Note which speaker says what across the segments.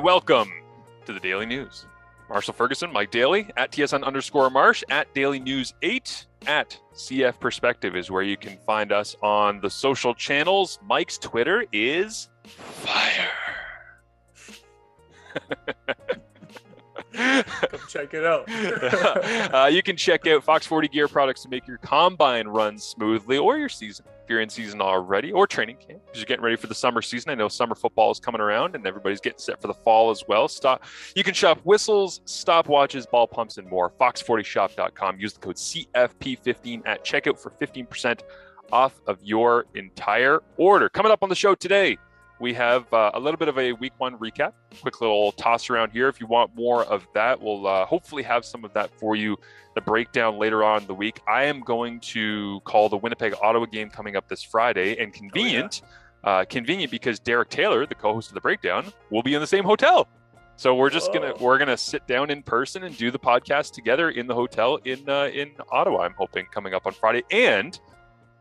Speaker 1: and welcome to the Daily News. Marshall Ferguson, Mike Daly, at TSN underscore Marsh, at Daily News 8, at CF Perspective is where you can find us on the social channels. Mike's Twitter is fire.
Speaker 2: Come check it out.
Speaker 1: uh, you can check out Fox 40 Gear products to make your combine run smoothly or your season if you're in season already or training camp because you're getting ready for the summer season. I know summer football is coming around and everybody's getting set for the fall as well. Stop. You can shop whistles, stopwatches, ball pumps, and more. Fox40shop.com. Use the code CFP15 at checkout for 15% off of your entire order. Coming up on the show today we have uh, a little bit of a week one recap, quick little toss around here. If you want more of that, we'll uh, hopefully have some of that for you. The breakdown later on in the week. I am going to call the Winnipeg Ottawa game coming up this Friday, and convenient, oh, yeah. uh, convenient because Derek Taylor, the co-host of the breakdown, will be in the same hotel. So we're just Whoa. gonna we're gonna sit down in person and do the podcast together in the hotel in uh, in Ottawa. I'm hoping coming up on Friday, and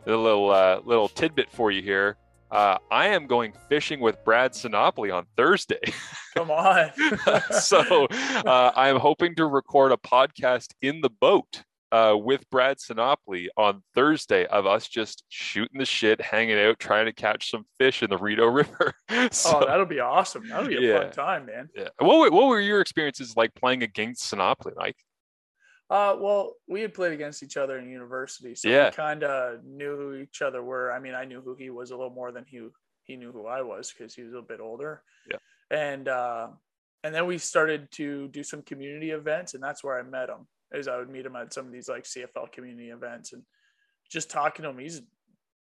Speaker 1: a little uh, little tidbit for you here uh, I am going fishing with Brad Sinopoli on Thursday.
Speaker 2: Come on.
Speaker 1: so uh, I'm hoping to record a podcast in the boat uh, with Brad Sinopoli on Thursday of us just shooting the shit, hanging out, trying to catch some fish in the Rideau River.
Speaker 2: so, oh, that'll be awesome. That'll be a yeah, fun time, man.
Speaker 1: Yeah. What, what were your experiences like playing against Sinopoli, Mike?
Speaker 2: Uh, well, we had played against each other in university, so yeah. we kind of knew who each other were. I mean, I knew who he was a little more than he he knew who I was because he was a bit older.
Speaker 1: Yeah.
Speaker 2: And uh, and then we started to do some community events, and that's where I met him. Is I would meet him at some of these like CFL community events, and just talking to him, he's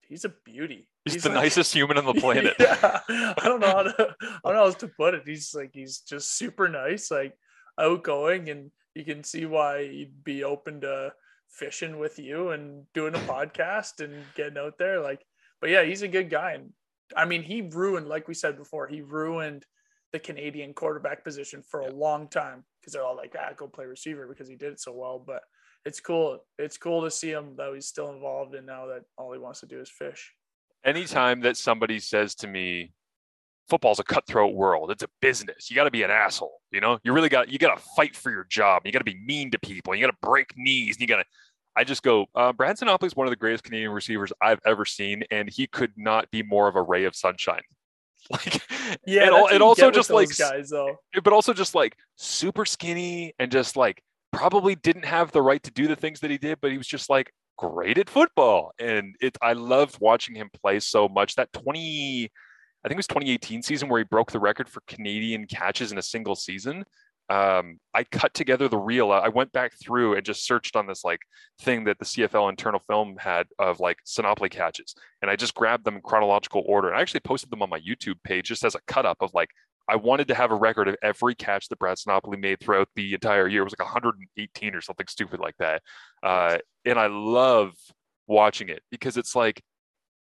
Speaker 2: he's a beauty.
Speaker 1: He's, he's the like, nicest human on the planet.
Speaker 2: yeah, I don't know how to I don't know how to put it. He's like he's just super nice, like outgoing and you can see why he'd be open to fishing with you and doing a podcast and getting out there. Like, but yeah, he's a good guy. And I mean, he ruined, like we said before, he ruined the Canadian quarterback position for a long time because they're all like, ah, go play receiver because he did it so well. But it's cool. It's cool to see him that he's still involved and now that all he wants to do is fish.
Speaker 1: Anytime that somebody says to me, football's a cutthroat world. It's a business. You got to be an asshole. You know, you really got you got to fight for your job. You got to be mean to people. You got to break knees. And you got to. I just go. Uh, Brad Sinopoli is one of the greatest Canadian receivers I've ever seen, and he could not be more of a ray of sunshine. Like,
Speaker 2: yeah, and, and also just like guys, though.
Speaker 1: but also just like super skinny and just like probably didn't have the right to do the things that he did, but he was just like great at football, and it. I loved watching him play so much. That twenty. I think it was 2018 season where he broke the record for Canadian catches in a single season. Um, I cut together the reel. I went back through and just searched on this like thing that the CFL internal film had of like Sinopoli catches, and I just grabbed them in chronological order. And I actually posted them on my YouTube page just as a cut up of like I wanted to have a record of every catch that Brad Sinopoli made throughout the entire year. It was like 118 or something stupid like that. Uh, and I love watching it because it's like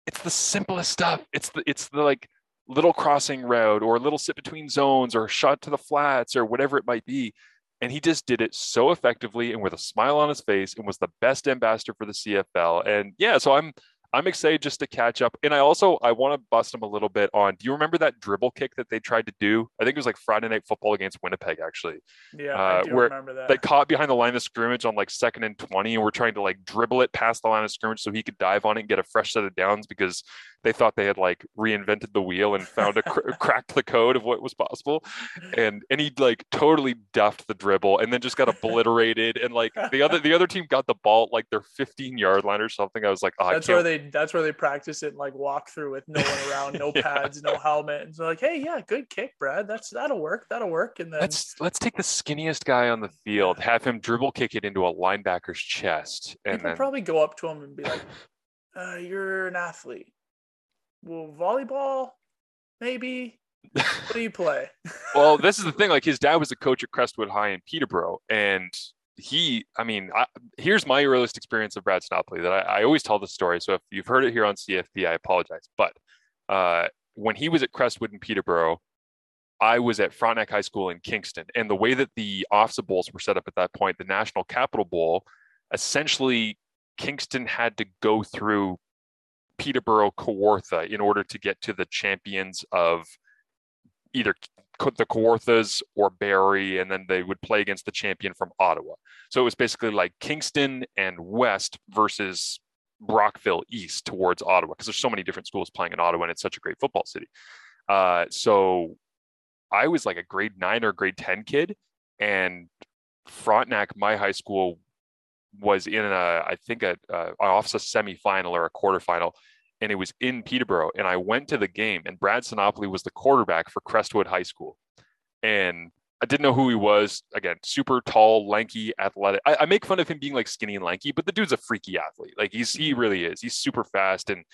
Speaker 1: it's the simplest stuff. It's the it's the like little crossing route or a little sit between zones or shot to the flats or whatever it might be. And he just did it so effectively and with a smile on his face and was the best ambassador for the CFL. And yeah, so I'm I'm excited just to catch up. And I also I want to bust him a little bit on. Do you remember that dribble kick that they tried to do? I think it was like Friday night football against Winnipeg, actually.
Speaker 2: Yeah, uh, I do where remember that.
Speaker 1: They caught behind the line of scrimmage on like second and twenty, and we're trying to like dribble it past the line of scrimmage so he could dive on it and get a fresh set of downs because they thought they had like reinvented the wheel and found a cr- cracked the code of what was possible, and and he like totally duffed the dribble and then just got obliterated. and like the other the other team got the ball like their 15 yard line or something. I was like, oh,
Speaker 2: that's where they that's where they practice it and like walk through with no one around, no yeah. pads, no helmet. And so like, hey, yeah, good kick, Brad. That's that'll work. That'll work. And then
Speaker 1: let's let's take the skinniest guy on the field, have him dribble kick it into a linebacker's chest, and
Speaker 2: People
Speaker 1: then
Speaker 2: probably go up to him and be like, uh, "You're an athlete. Well, volleyball, maybe." what do you play?
Speaker 1: well, this is the thing. Like his dad was a coach at Crestwood High in Peterborough, and he, I mean, I, here's my earliest experience of Brad Sinopoli that I, I, always tell the story. So if you've heard it here on CFP, I apologize. But uh, when he was at Crestwood in Peterborough, I was at Frontenac High School in Kingston. And the way that the OFSAA Bowls were set up at that point, the National Capital Bowl, essentially Kingston had to go through Peterborough Kawartha in order to get to the champions of either the Kawarthas or Barrie, and then they would play against the champion from Ottawa. So it was basically like Kingston and West versus Brockville East towards Ottawa because there's so many different schools playing in Ottawa and it's such a great football city. Uh, so I was like a grade nine or grade 10 kid, and Frontenac, my high school, was in a, I think, a, a OFSAA semifinal or a quarterfinal, and it was in Peterborough. And I went to the game, and Brad Sinopoli was the quarterback for Crestwood High School. And I didn't know who he was. Again, super tall, lanky, athletic. I, I, make fun of him being like skinny and lanky, but the dude's a freaky athlete. Like he's he really is. He's super fast. And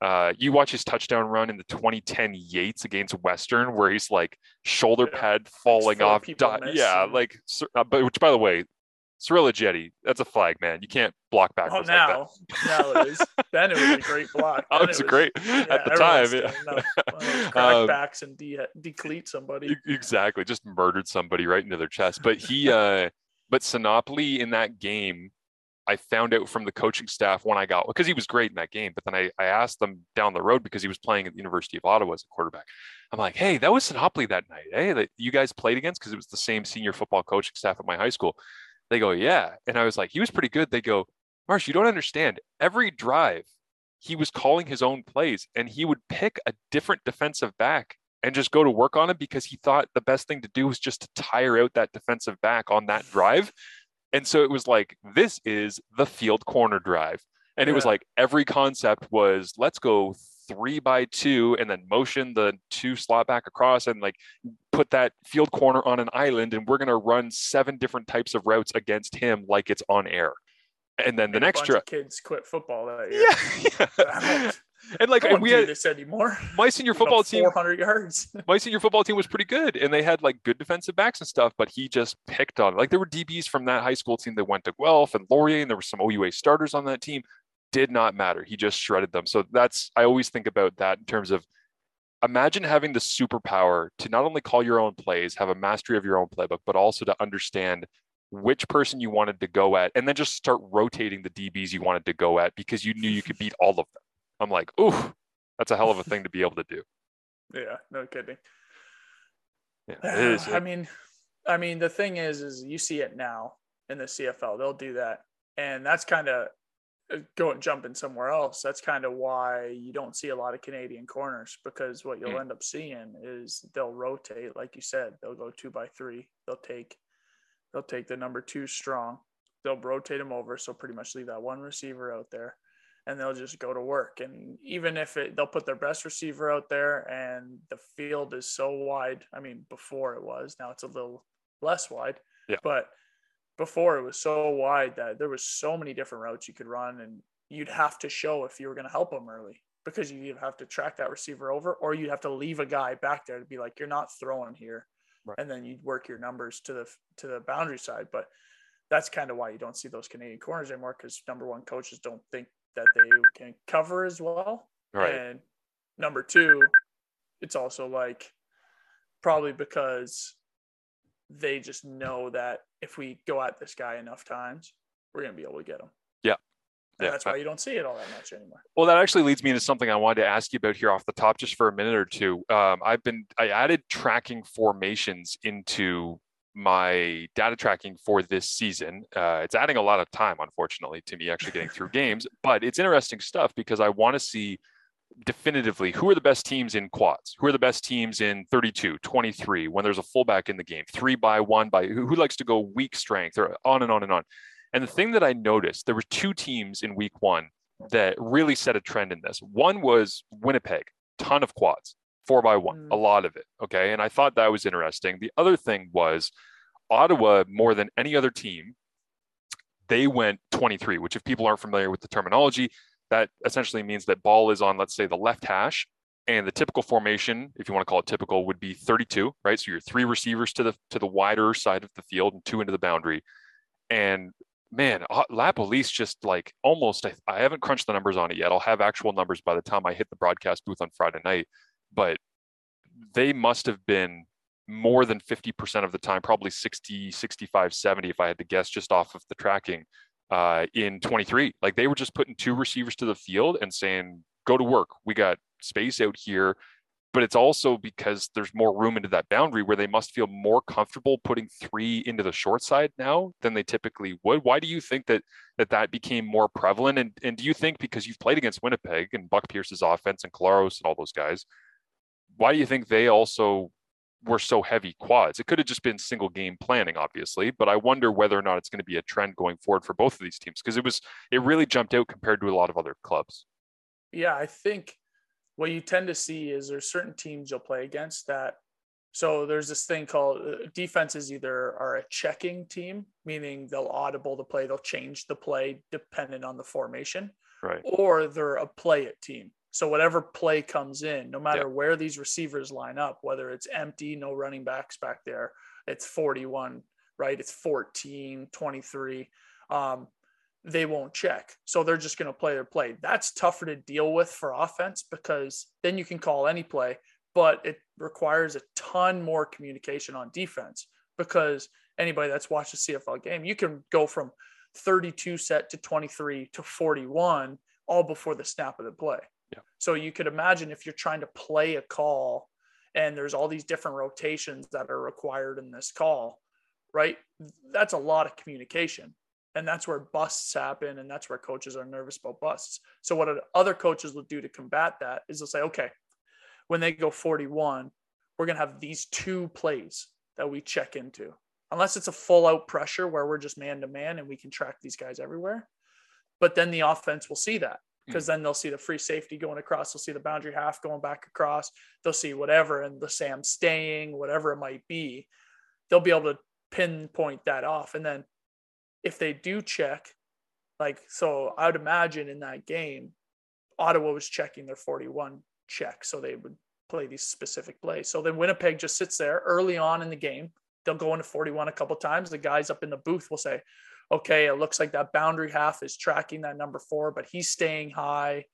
Speaker 1: uh, you watch his touchdown run in the 2010 Yates against Western, where he's like shoulder yeah. pad falling off. yeah, like, uh, but which by the way, Cyril Jetty, that's a flag, man. You can't block backwards.
Speaker 2: Oh, now, like now it is. Then it was a great block.
Speaker 1: oh, it was, great yeah, at the time.
Speaker 2: Yeah. Crackbacks um, and de- decleat somebody.
Speaker 1: Exactly, just murdered somebody right into their chest. But he, uh but Sinopoli in that game I found out from the coaching staff when I got because he was great in that game. But then I, I asked them down the road because he was playing at the University of Ottawa as a quarterback. I'm like, hey, that was Sinopoli that night, hey, that you guys played against because it was the same senior football coaching staff at my high school. They go, yeah, and I was like, he was pretty good. They go, Marsh, you don't understand. Every drive, he was calling his own plays, and he would pick a different defensive back and just go to work on him because he thought the best thing to do was just to tire out that defensive back on that drive and so it was like, this is the field corner drive. And yeah. it was like every concept was let's go three by two and then motion the two slot back across and like put that field corner on an island and we're going to run seven different types of routes against him like it's on air and then the next drive
Speaker 2: kids quit football that year
Speaker 1: yeah, and like and we had
Speaker 2: this anymore.
Speaker 1: My senior football team,
Speaker 2: 400 yards.
Speaker 1: my senior football team was pretty good, and they had like good defensive backs and stuff. But he just picked on like there were DBs from that high school team that went to Guelph and Laurier, and there were some OUA starters on that team. Did not matter. He just shredded them. So that's I always think about that in terms of imagine having the superpower to not only call your own plays, have a mastery of your own playbook, but also to understand which person you wanted to go at, and then just start rotating the DBs you wanted to go at because you knew you could beat all of them. I'm like, ooh, that's a hell of a thing to be able to do.
Speaker 2: Yeah, no kidding.
Speaker 1: Yeah, it is.
Speaker 2: I mean, I mean, the thing is, is you see it now in the CFL. They'll do that, and that's kind of going jumping somewhere else. That's kind of why you don't see a lot of Canadian corners because what you'll mm. end up seeing is they'll rotate, like you said, they'll go two by three. They'll take, they'll take the number two strong. They'll rotate them over, so pretty much leave that one receiver out there and they'll just go to work. And even if it, they'll put their best receiver out there and the field is so wide. I mean, before it was, now it's a little less wide,
Speaker 1: yeah.
Speaker 2: but before it was so wide that there was so many different routes you could run and you'd have to show if you were going to help them early because you have to track that receiver over or you'd have to leave a guy back there to be like, you're not throwing here. Right. And then you'd work your numbers to the, to the boundary side. But that's kind of why you don't see those Canadian corners anymore because number one coaches don't think that they can cover as well.
Speaker 1: Right.
Speaker 2: And number two, it's also like probably because they just know that if we go at this guy enough times, we're going to be able to get him.
Speaker 1: Yeah.
Speaker 2: yeah. that's why you don't see it all that much anymore.
Speaker 1: Well, that actually leads me into something I wanted to ask you about here off the top, just for a minute or two. Um, I've been I added tracking formations into my data tracking for this season. Uh, it's adding a lot of time, unfortunately, to me actually getting through games, but it's interesting stuff because I want to see definitively who are the best teams in quads, who are the best teams in 32, 23, when there's a fullback in the game, three by one by who, who likes to go weak strength or on and on and on. And the thing that I noticed, there were two teams in week one that really set a trend in this. One was Winnipeg, ton of quads four by one, mm. a lot of it. Okay. And I thought that was interesting. The other thing was Ottawa, more than any other team, they went 23, which, if people aren't familiar with the terminology, that essentially means that ball is on, let's say, the left hash. And the typical formation, if you want to call it typical, would be 32, right? So you're three receivers to the to the wider side of the field and two into the boundary. And man, uh, La Police just like almost, I, I haven't crunched the numbers on it yet. I'll have actual numbers by the time I hit the broadcast booth on Friday night but they must have been more than 50% of the time, probably 60, 65, 70, if I had to guess just off of the tracking uh, in 23. Like they were just putting two receivers to the field and saying, go to work. We got space out here. but it's also because there's more room into that boundary where they must feel more comfortable putting three into the short side now than they typically would. Why do you think that that, that became more prevalent? And, and do you think because you've played against Winnipeg and Buck Pierce's offense and Collaros and all those guys, why do you think they also were so heavy quads? It could have just been single game planning, obviously, but I wonder whether or not it's going to be a trend going forward for both of these teams because it was it really jumped out compared to a lot of other clubs.
Speaker 2: Yeah, I think what you tend to see is there's certain teams you'll play against that. So there's this thing called uh, defenses either are a checking team, meaning they'll audible the play, they'll change the play dependent on the formation,
Speaker 1: right?
Speaker 2: Or they're a play it team. So whatever play comes in, no matter where these receivers line up, whether it's empty, no running backs back there, it's 41, right? It's 14, 23. Um, they won't check. So they're just going to play their play. That's tougher to deal with for offense because then you can call any play, but it requires a ton more communication on defense because anybody that's watched a CFL game, you can go from 32 set to 23 to 41 all before the snap of the play. So you could imagine if you're trying to play a call and there's all these different rotations that are required in this call, right? That's a lot of communication. And that's where busts happen and that's where coaches are nervous about busts. So what other coaches will do to combat that is they'll say okay when they go 41 we're going to have these two plays that we check into. Unless it's a full out pressure where we're just man to man and we can track these guys everywhere but then the offense will see that because then they'll see the free safety going across they'll see the boundary half going back across they'll see whatever and the sam staying whatever it might be they'll be able to pinpoint that off and then if they do check, like, so I would imagine in that game, Ottawa was checking their 41 check. So they would play these specific plays. So then Winnipeg just sits there early on in the game. They'll go into 41 a couple times. The guys up in the booth will say, okay, it looks like that boundary half is tracking that number four, but he's staying high.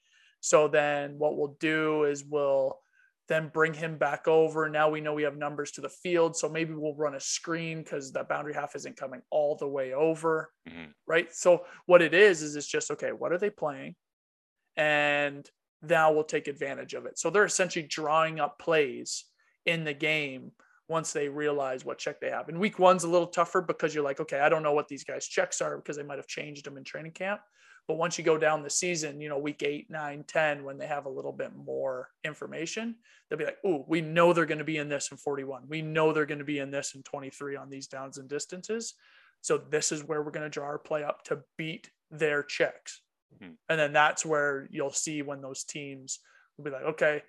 Speaker 2: So then what we'll do is we'll then bring him back over. Now we know we have numbers to the field. So maybe we'll run a screen because that boundary half isn't coming all the way over. Mm-hmm. Right. So what it is, is it's just, okay, what are they playing? And now we'll take advantage of it. So they're essentially drawing up plays in the game once they realize what check they have. And week one's a little tougher because you're like, okay, I don't know what these guys' checks are because they might have changed them in training camp. But once you go down the season, you know, week eight, nine, 10, when they have a little bit more information, they'll be like, oh, we know they're going to be in this in 41. We know they're going to be in this in 23 on these downs and distances. So this is where we're going to draw our play up to beat their checks. Mm-hmm. And then that's where you'll see when those teams will be like, okay,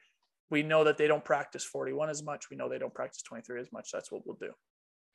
Speaker 2: we know that they don't practice 41 as much. We know they don't practice 23 as much. That's what we'll do.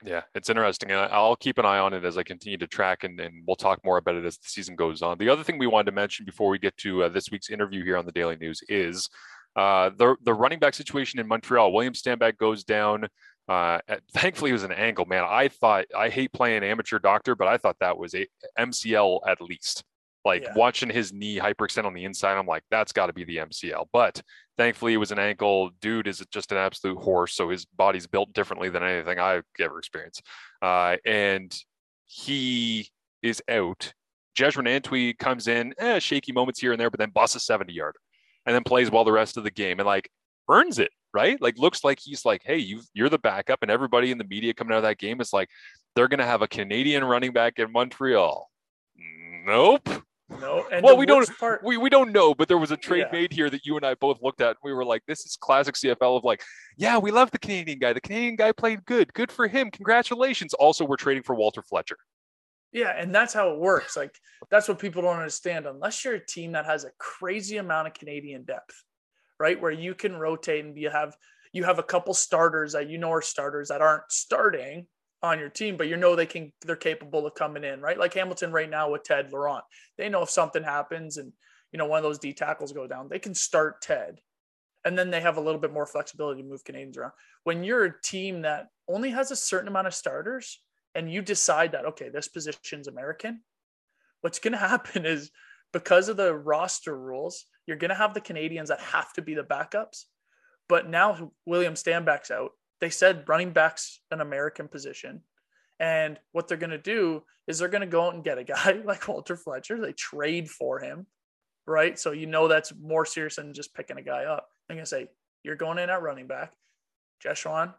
Speaker 1: Yeah, it's interesting. I'll keep an eye on it as I continue to track, and, and we'll talk more about it as the season goes on. The other thing we wanted to mention before we get to uh, this week's interview here on the Daily News is uh, the the running back situation in Montreal. William Stanback goes down. Uh, at, thankfully, it was an ankle. Man, I thought I hate playing amateur doctor, but I thought that was a MCL at least. Like yeah. watching his knee hyperextend on the inside, I'm like, that's got to be the MCL. But thankfully, it was an ankle. Dude is just an absolute horse, so his body's built differently than anything I've ever experienced. Uh, and he is out. Jeshrun Antwi comes in, eh, shaky moments here and there, but then busts a 70 yard and then plays well the rest of the game and like earns it, right? Like looks like he's like, hey, you you're the backup, and everybody in the media coming out of that game is like, they're gonna have a Canadian running back in Montreal. Nope.
Speaker 2: No, and
Speaker 1: well, we don't part, we, we don't know, but there was a trade yeah. made here that you and I both looked at, and we were like, "This is classic CFL of like, yeah, we love the Canadian guy. The Canadian guy played good. Good for him. Congratulations." Also, we're trading for Walter Fletcher.
Speaker 2: Yeah, and that's how it works. Like that's what people don't understand. Unless you're a team that has a crazy amount of Canadian depth, right, where you can rotate and you have you have a couple starters that you know are starters that aren't starting on your team, but you know they can they're capable of coming in, right? Like Hamilton right now with Ted Laurent. They know if something happens and you know one of those D tackles go down, they can start Ted. And then they have a little bit more flexibility to move Canadians around. When you're a team that only has a certain amount of starters and you decide that okay, this position's American, what's going to happen is because of the roster rules, you're going to have the Canadians that have to be the backups. But now William Stanback's out they said running back's an American position. And what they're going to do is they're going to go out and get a guy like Walter Fletcher. They trade for him, right? So you know that's more serious than just picking a guy up. I'm going to say, you're going in at running back. Jeshrun,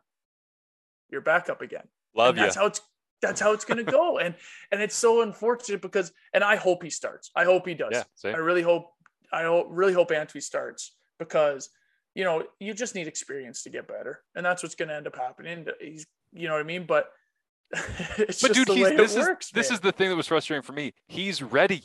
Speaker 2: you're back up again.
Speaker 1: Love
Speaker 2: and
Speaker 1: you.
Speaker 2: that's how it's that's how it's gonna go. And and it's so unfortunate because and I hope he starts. I hope he does.
Speaker 1: Yeah, same.
Speaker 2: I really hope I hope, really hope Antwi starts because you know you just need experience to get better, and that's what's gonna end up happening. He's you know what I mean, but. it's
Speaker 1: but
Speaker 2: just
Speaker 1: dude,
Speaker 2: the
Speaker 1: he's
Speaker 2: way
Speaker 1: this
Speaker 2: it
Speaker 1: is
Speaker 2: works,
Speaker 1: this
Speaker 2: man.
Speaker 1: is the thing that was frustrating for me. He's ready.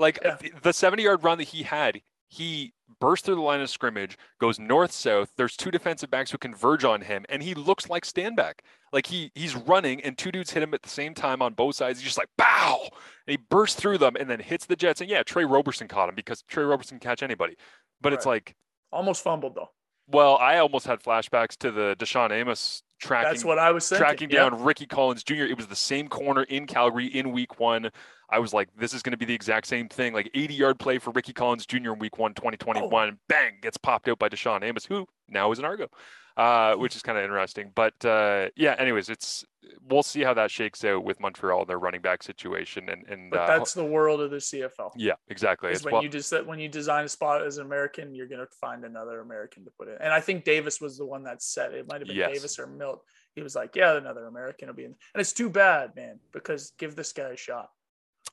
Speaker 1: Like
Speaker 2: Yeah.
Speaker 1: the 70 yard run that he had, he burst through the line of scrimmage, goes north south. There's two defensive backs who converge on him, and he looks like Stanback. Like he he's running, and two dudes hit him at the same time on both sides. He's just like bow, and he bursts through them, and then hits the Jets. And yeah, Tre Roberson caught him because Tre Roberson can catch anybody. But it's like,
Speaker 2: almost fumbled though.
Speaker 1: well, I almost had flashbacks to the DaShaun Amos tracking
Speaker 2: That's what I was thinking.
Speaker 1: tracking down Ricky Collins Jr. It was the same corner in Calgary in week one. I was like, this is going to be the exact same thing. Like 80 yard play for Ricky Collins Jr. in week one, 2021. Bang, gets popped out by DaShaun Amos, who now is an Argo, uh, which is kind of interesting. But uh, yeah, anyways, it's we'll see how that shakes out with Montreal, and their running back situation. And, and
Speaker 2: But
Speaker 1: uh,
Speaker 2: that's the world of the CFL.
Speaker 1: yeah, exactly. It's
Speaker 2: when
Speaker 1: well-
Speaker 2: you just when you design a spot as an American, you're gonna find another American to put in. And I think Davis was the one that said it. Might have been
Speaker 1: Yes.
Speaker 2: Davis or Milt. He was like, "Yeah, another American will be in." And it's too bad, man, because give this guy a shot.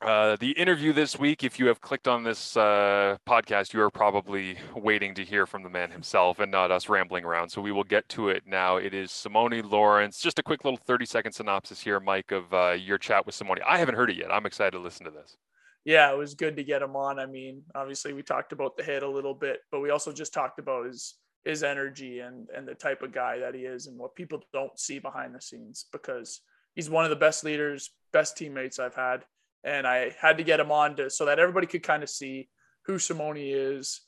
Speaker 1: Uh, the interview this week, if you have clicked on this uh, podcast, you are probably waiting to hear from the man himself and not us rambling around. So we will get to it now. It is Simone Lawrence. Just a quick little 30 second synopsis here, Mike, of uh, your chat with Simone. I haven't heard it yet. I'm excited to listen to this.
Speaker 2: Yeah, it was good to get him on. I mean, obviously we talked about the hit a little bit, but we also just talked about his his energy and and the type of guy that he is and what people don't see behind the scenes because he's one of the best leaders, best teammates I've had. And I had to get him on to so that everybody could kind of see who Simone is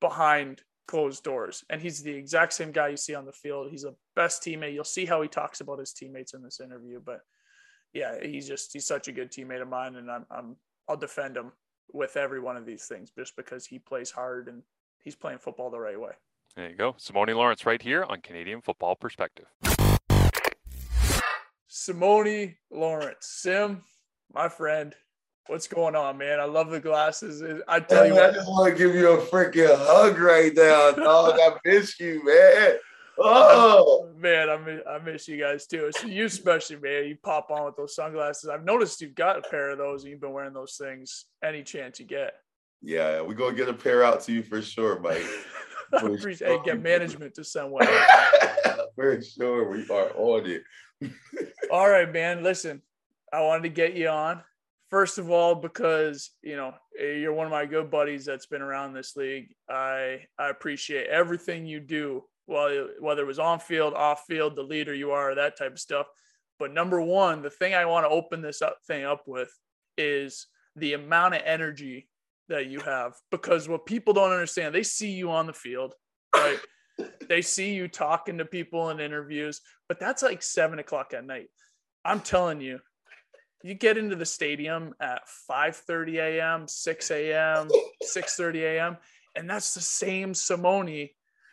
Speaker 2: behind closed doors. And he's the exact same guy you see on the field. He's the best teammate. You'll see how he talks about his teammates in this interview. But yeah, he's just he's such a good teammate of mine, and I'm I'm I'll defend him with every one of these things just because he plays hard and he's playing football the right way.
Speaker 1: There you go. Simone Lawrence right here on Canadian Football Perspective.
Speaker 2: Simone Lawrence, Sim, my friend, what's going on, man? I love the glasses. I tell you
Speaker 3: I just want to give you a freaking hug right now, dog. I miss you, man. Oh,
Speaker 2: man, I miss, I miss you guys too. So you especially, man, you pop on with those sunglasses. I've noticed you've got a pair of those and you've been wearing those things any chance you get.
Speaker 3: yeah, we're gonna get a pair out to you for sure, Mike.
Speaker 2: I
Speaker 3: For
Speaker 2: appreciate hey,
Speaker 3: sure.
Speaker 2: get management to send one.
Speaker 3: for sure, we are on it.
Speaker 2: All right, man. Listen, I wanted to get you on. First of all, because you know eh, you're one of my good buddies that's been around this league. I I appreciate everything you do, well, whether it was on field, off field, the leader you are, that type of stuff. But number one, the thing I want to open this up thing up with is the amount of energy that you have. Because what people don't understand, they see you on the field, right? they see you talking to people in interviews, but that's like seven o'clock at night. I'm telling you, you get into the stadium at 5:30 a.m., 6 a.m., 6:30 a.m., and that's the same Simone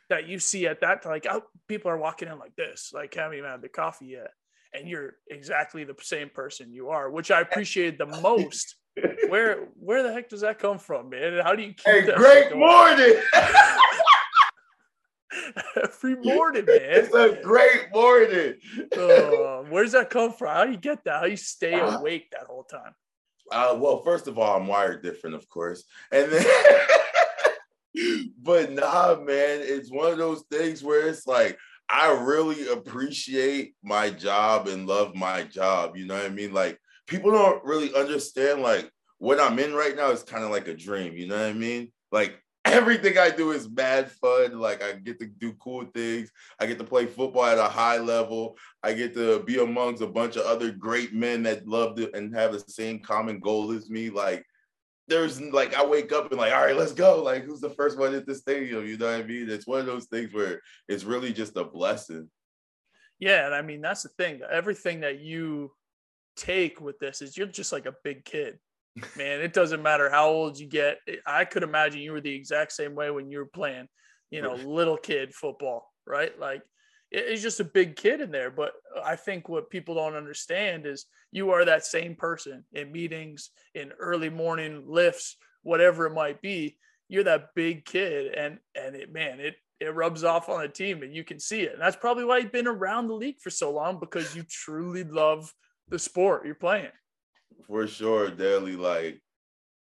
Speaker 2: that you see at that like oh, people are walking in like this, like haven't even had the coffee yet, and you're exactly the same person you are, which I appreciated the most. Where where the heck does that come from, man? How do you keep
Speaker 3: Hey,
Speaker 2: that
Speaker 3: great
Speaker 2: going?
Speaker 3: morning.
Speaker 2: every morning, man?
Speaker 3: it's a great morning.
Speaker 2: Uh, where's that come from? How do you get that? How do you stay awake that whole time?
Speaker 3: Uh, well, first of all, I'm wired different, of course, and then, but nah, man, it's one of those things where it's like I really appreciate my job and love my job. You know what I mean? Like people don't really understand like what I'm in right now is kind of like a dream. You know what I mean? Like everything I do is mad fun. Like I get to do cool things. I get to play football at a high level. I get to be amongst a bunch of other great men that love to and have the same common goal as me. Like there's like I wake up and like, all right, let's go. Like who's the first one at the stadium? You know what I mean? It's one of those things where it's really just a blessing.
Speaker 2: Yeah, and I mean that's the thing. Everything that you take with this is you're just like a big kid. Man, it doesn't matter how old you get. I could imagine you were the exact same way when you were playing, you know, little kid football, right? Like it's just a big kid in there. But I think what people don't understand is you are that same person in meetings, in early morning lifts, whatever it might be. You're that big kid, and and it man, it it rubs off on the team and you can see it. And that's probably why you've been around the league for so long because you truly love the sport you're playing.
Speaker 3: For sure, daily. Like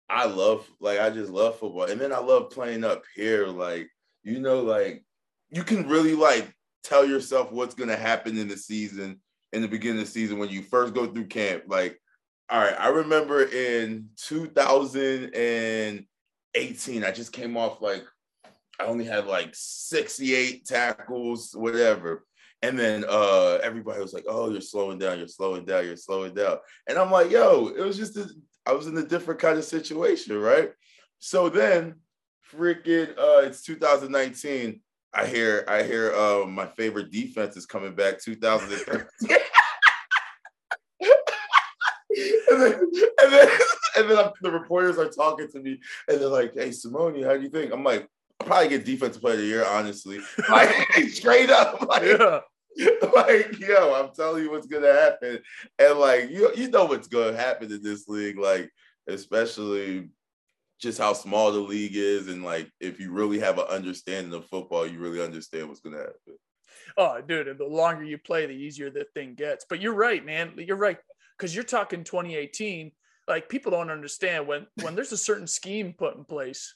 Speaker 3: I love, like I just love football, and then I love playing up here. Like you know, like you can really like tell yourself what's gonna happen in the season in the beginning of the season when you first go through camp. Like, all right, I remember in 2018, I just came off like I only had like 68 tackles, whatever. And then uh everybody was like, "Oh, you're slowing down, you're slowing down, you're slowing down." And I'm like, "Yo, it was just a, I was in a different kind of situation, right?" So then, freaking, uh, it's 2019. I hear, I hear, uh, my favorite defense is coming back. 2013. and then, and then, and then the reporters are talking to me, and they're like, "Hey, Simone, how do you think?" I'm like, I'll probably get defensive player of the year, honestly. Like straight up, like, yeah. like, yo, I'm telling you what's gonna happen. And like you you know what's gonna happen in this league, like, especially just how small the league is, and like if you really have an understanding of football, you really understand what's gonna happen.
Speaker 2: Oh, dude, the longer you play, the easier the thing gets. But you're right, man. You're right. Because you're talking 2018. Like people don't understand when when there's a certain scheme put in place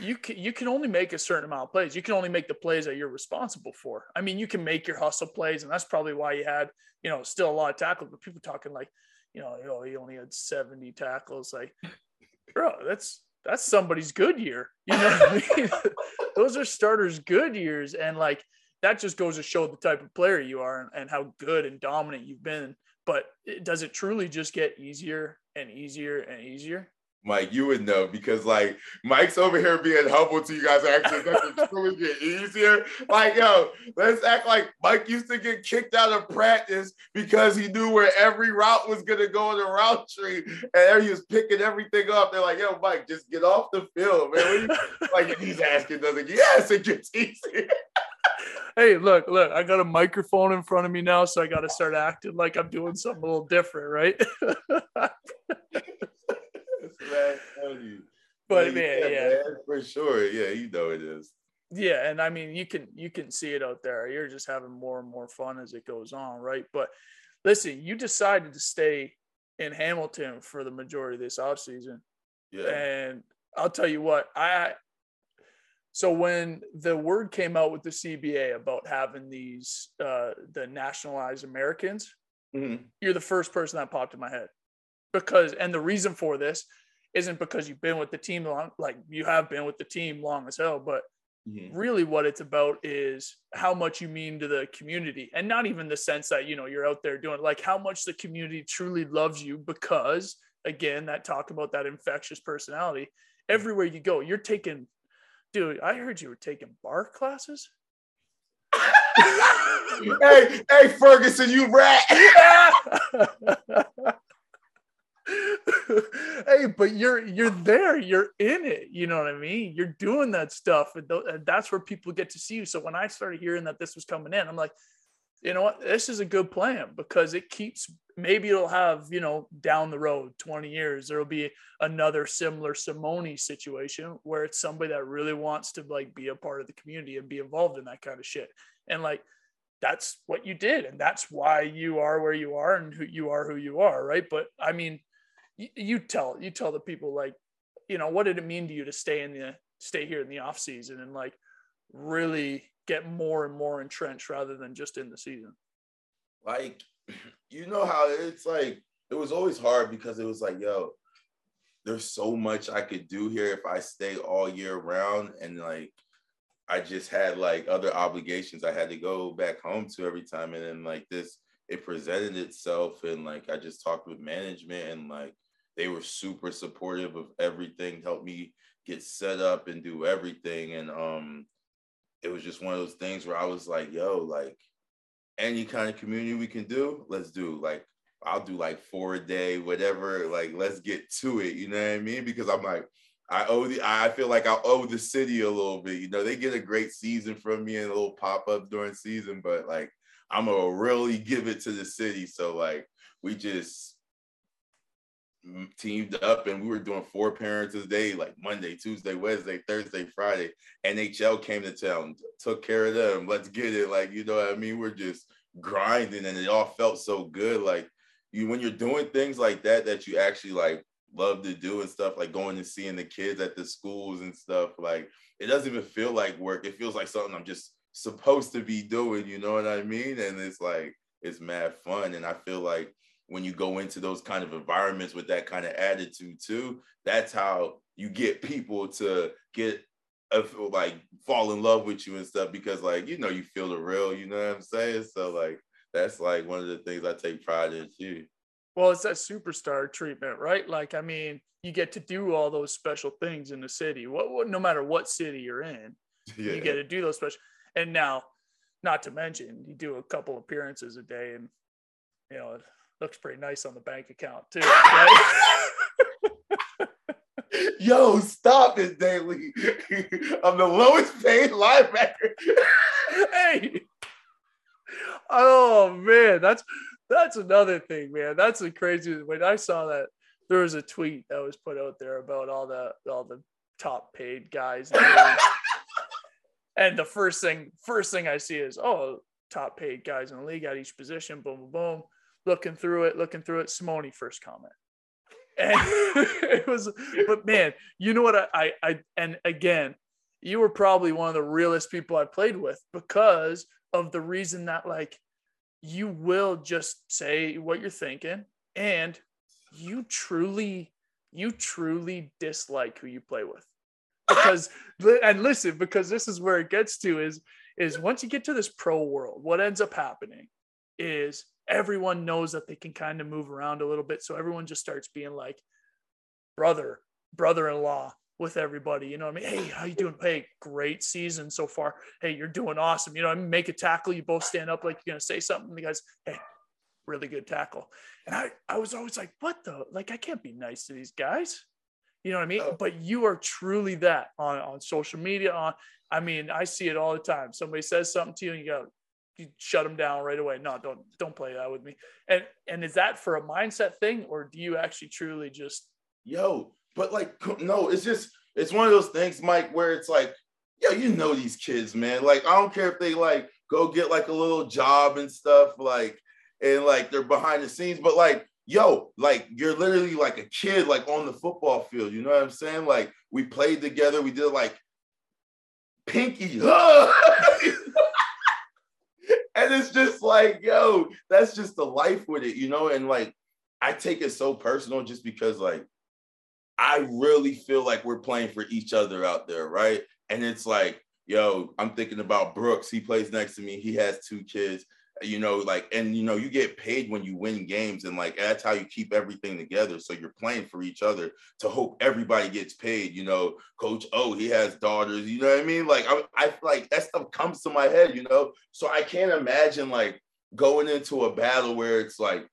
Speaker 2: you can you can only make a certain amount of plays. You can only make the plays that you're responsible for. I mean, you can make your hustle plays, and that's probably why you had, you know, still a lot of tackles, but people talking like, you know, oh, he only had 70 tackles. Like, bro, that's that's somebody's good year. You know I mean? Those are starters' good years. And like that just goes to show the type of player you are and, and how good and dominant you've been. But it, does it truly just get easier and easier and easier?
Speaker 3: Mike, you would know because like Mike's over here being helpful to you guys. Actually, that's truly get easier. Like, yo, let's act like Mike used to get kicked out of practice because he knew where every route was gonna go in the route tree, and he was picking everything up. They're like, yo, Mike, just get off the field, man. like he's asking, doesn't yes, it gets easier.
Speaker 2: hey, look, look, I got a microphone in front of me now, so I got to start acting like I'm doing something a little different, right? But man, yeah, yeah.
Speaker 3: Man, for sure. Yeah, you know it is.
Speaker 2: Yeah, and I mean you can you can see it out there. You're just having more and more fun as it goes on, right? But listen, you decided to stay in Hamilton for the majority of this off season. Yeah. And I'll tell you what, I so when the word came out with the CBA about having these uh the nationalized Americans, mm-hmm. you're the first person that popped in my head. Because and the reason for this isn't because you've been with the team long, like you have been with the team long as hell, but mm-hmm. really what it's about is how much you mean to the community and not even the sense that, you know, you're out there doing like how much the community truly loves you because again, that talk about that infectious personality everywhere you go, you're taking, dude, I heard you were taking bar classes.
Speaker 3: hey, hey, Ferguson, you rat.
Speaker 2: hey, but you're you're there, you're in it. You know what I mean? You're doing that stuff, and, th- and that's where people get to see you. So when I started hearing that this was coming in, I'm like, you know what? This is a good plan because it keeps. Maybe it'll have you know down the road, 20 years, there'll be another similar Simone situation where it's somebody that really wants to like be a part of the community and be involved in that kind of shit, and like that's what you did and that's why you are where you are and who you are who you are right but i mean you, you tell you tell the people like you know what did it mean to you to stay in the stay here in the off season and like really get more and more entrenched rather than just in the season?
Speaker 3: Like you know how it's like it was always hard because it was like yo there's so much i could do here if i stay all year round. And like i just had like other obligations. I had to go back home to every time. And then like this it presented itself and like i just talked with management and like they were super supportive of everything, helped me get set up and do everything. And um, it was just one of those things where I was like, yo, like any kind of community we can do, let's do. Like, I'll do like four a day, whatever. Like, let's get to it. You know what I mean? Because I'm like, I owe the I feel like I owe the city a little bit. You know, they get a great season from me and a little pop-up during season, but like I'm gonna really give it to the city. So like we just teamed up and we were doing four parents a day, like Monday, Tuesday, Wednesday, Thursday, Friday. NHL came to town, took care of them. Let's get it. Like, you know what I mean? We're just grinding and it all felt so good. Like you when you're doing things like that that you actually like love to do and stuff, like going and seeing the kids at the schools and stuff, like it doesn't even feel like work. It feels like something I'm just supposed to be doing, you know what I mean? And it's like it's mad fun. And I feel like when you go into those kind of environments with that kind of attitude too, that's how you get people to get uh, a, like fall in love with you and stuff because like you know you feel the real, you know what I'm saying? So like that's like one of the things I take pride in too.
Speaker 2: Well, it's that superstar treatment, right? Like, I mean, you get to do all those special things in the city. What, what no matter what city you're in, yeah. you get to do those special. And now, not to mention, you do a couple appearances a day, and you know, looks pretty nice on the bank account too. Right?
Speaker 3: Yo, stop it, Daly. I'm the lowest paid linebacker.
Speaker 2: hey. Oh man, that's that's another thing, man. That's the crazy. When I saw that, there was a tweet that was put out there about all the all the top paid guys. and the first thing, first thing I see is, oh, top paid guys in the league at each position. Boom, boom, boom looking through it, looking through it. Simone first comment. And it was, but man, you know what? I, I, I, and again, you were probably one of the realest people I played with because of the reason that, like, you will just say what you're thinking and you truly, you truly dislike who you play with. Because, and listen, because this is where it gets to is, is once you get to this pro world, what ends up happening is everyone knows that they can kind of move around a little bit. So everyone just starts being like brother, brother-in-law with everybody. You know what I mean? Hey, how you doing? Hey, great season so far. Hey, you're doing awesome. You know, I mean, make a tackle. You both stand up like you're gonna say something. The guys, hey, really good tackle. And I, I was always like, what the? Like, I can't be nice to these guys. You know what I mean? Oh. But you are truly that on, on social media. On, I mean, I see it all the time. Somebody says something to you, and you go, you shut them down right away. No, don't don't play that with me. And and is that for a mindset thing, or do you actually truly just
Speaker 3: yo? But like no, it's just it's one of those things, Mike, where it's like, yo, you know these kids, man. Like I don't care if they like go get like a little job and stuff, like and like they're behind the scenes, but like yo, like you're literally like a kid, like on the football field. You know what I'm saying? Like we played together, we did like pinky. and it's just like, yo, that's just the life with it, you know? And like, I take it so personal just because, like, I really feel like we're playing for each other out there, right? And it's like, yo, I'm thinking about Brooks. He plays next to me. He has two kids you know, like, and you know, you get paid when you win games, and like that's how you keep everything together. So you're playing for each other to hope everybody gets paid. You know, Coach Oh, he has daughters. You know what I mean? Like, I, I like that stuff comes to my head. You know, so I can't imagine like going into a battle where it's like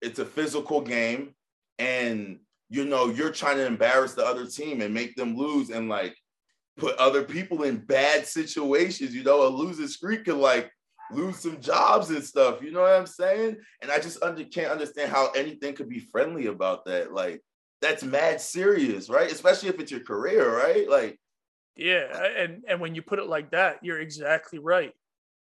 Speaker 3: it's a physical game, and you know you're trying to embarrass the other team and make them lose, and like put other people in bad situations. You know, a losing streak can like lose some jobs and stuff. You know what I'm saying? And I just under, can't understand how anything could be friendly about that. Like that's mad serious, right? Especially if it's your career, right? Like,
Speaker 2: yeah, and and when you put it like that, you're exactly right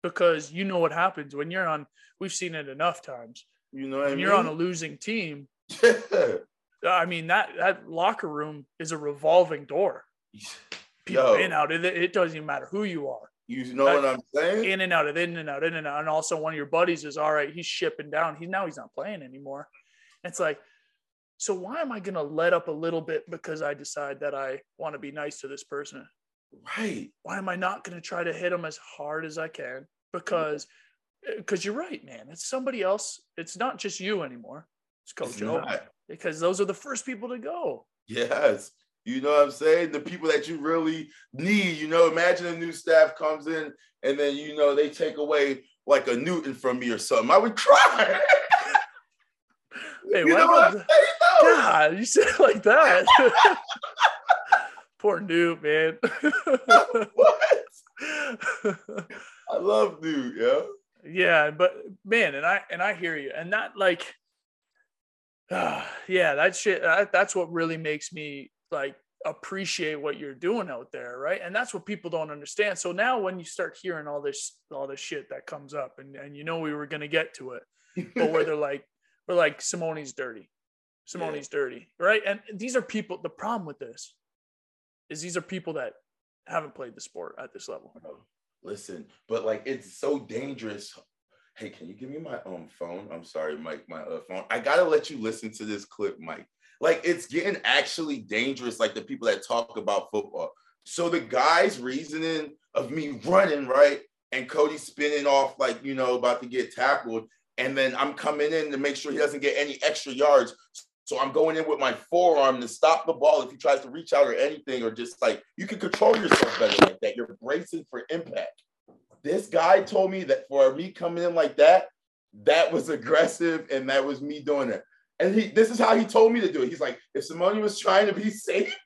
Speaker 2: because you know what happens when you're on. We've seen it enough times.
Speaker 3: You know,
Speaker 2: when
Speaker 3: mean?
Speaker 2: you're on a losing team. I mean that that locker room is a revolving door. People Yo. in out. It, it doesn't even matter who you are.
Speaker 3: You know what I'm saying?
Speaker 2: In and out, of in and out, in and out. And also one of your buddies is all right, he's shipping down. He now he's not playing anymore. It's like, so why am I gonna let up a little bit because I decide that I want to be nice to this person?
Speaker 3: Right.
Speaker 2: Why am I not gonna try to hit him as hard as I can? Because because eh, you're right, man. It's somebody else. It's not just you anymore. It's Coach O. Because those are the first people to go.
Speaker 3: Yes. You know what I'm saying? The people that you really need. You know, imagine a new staff comes in and then you know they take away like a Newton from me or something. I would cry.
Speaker 2: Hey, you know what I'm saying, God, you said it like that. Poor Newt, man. what?
Speaker 3: I love Newt, yeah.
Speaker 2: Yeah, but man, and I and I hear you, and that like Uh, yeah, that shit. That, that's what really makes me like appreciate what you're doing out there, right? And that's what people don't understand. So now, when you start hearing all this, all this shit that comes up, and and you know we were gonna get to it, but where they're like, we're like Simoni's dirty, Simoni's yeah. dirty, right? And these are people. The problem with this is these are people that haven't played the sport at this level.
Speaker 3: Listen, but like it's so dangerous Hey, can you give me my um phone? I'm sorry, Mike, my uh, phone. I gotta let you listen to this clip, Mike. Like it's getting actually dangerous, like the people that talk about football. So the guy's reasoning of me running, right? And Cody spinning off, like, you know, about to get tackled. And then I'm coming in to make sure he doesn't get any extra yards. So I'm going in with my forearm to stop the ball if he tries to reach out or anything, or just like you can control yourself better like that. You're bracing for impact. This guy told me that for me coming in like that, that was aggressive and that was me doing it. And he, this is how he told me to do it. He's like, if Simoni was trying to be safe,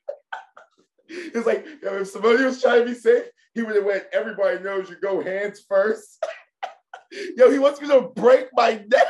Speaker 3: he's like, if Simoni was trying to be safe, he would have went, everybody knows you go hands first. Yo, he wants me to break my neck.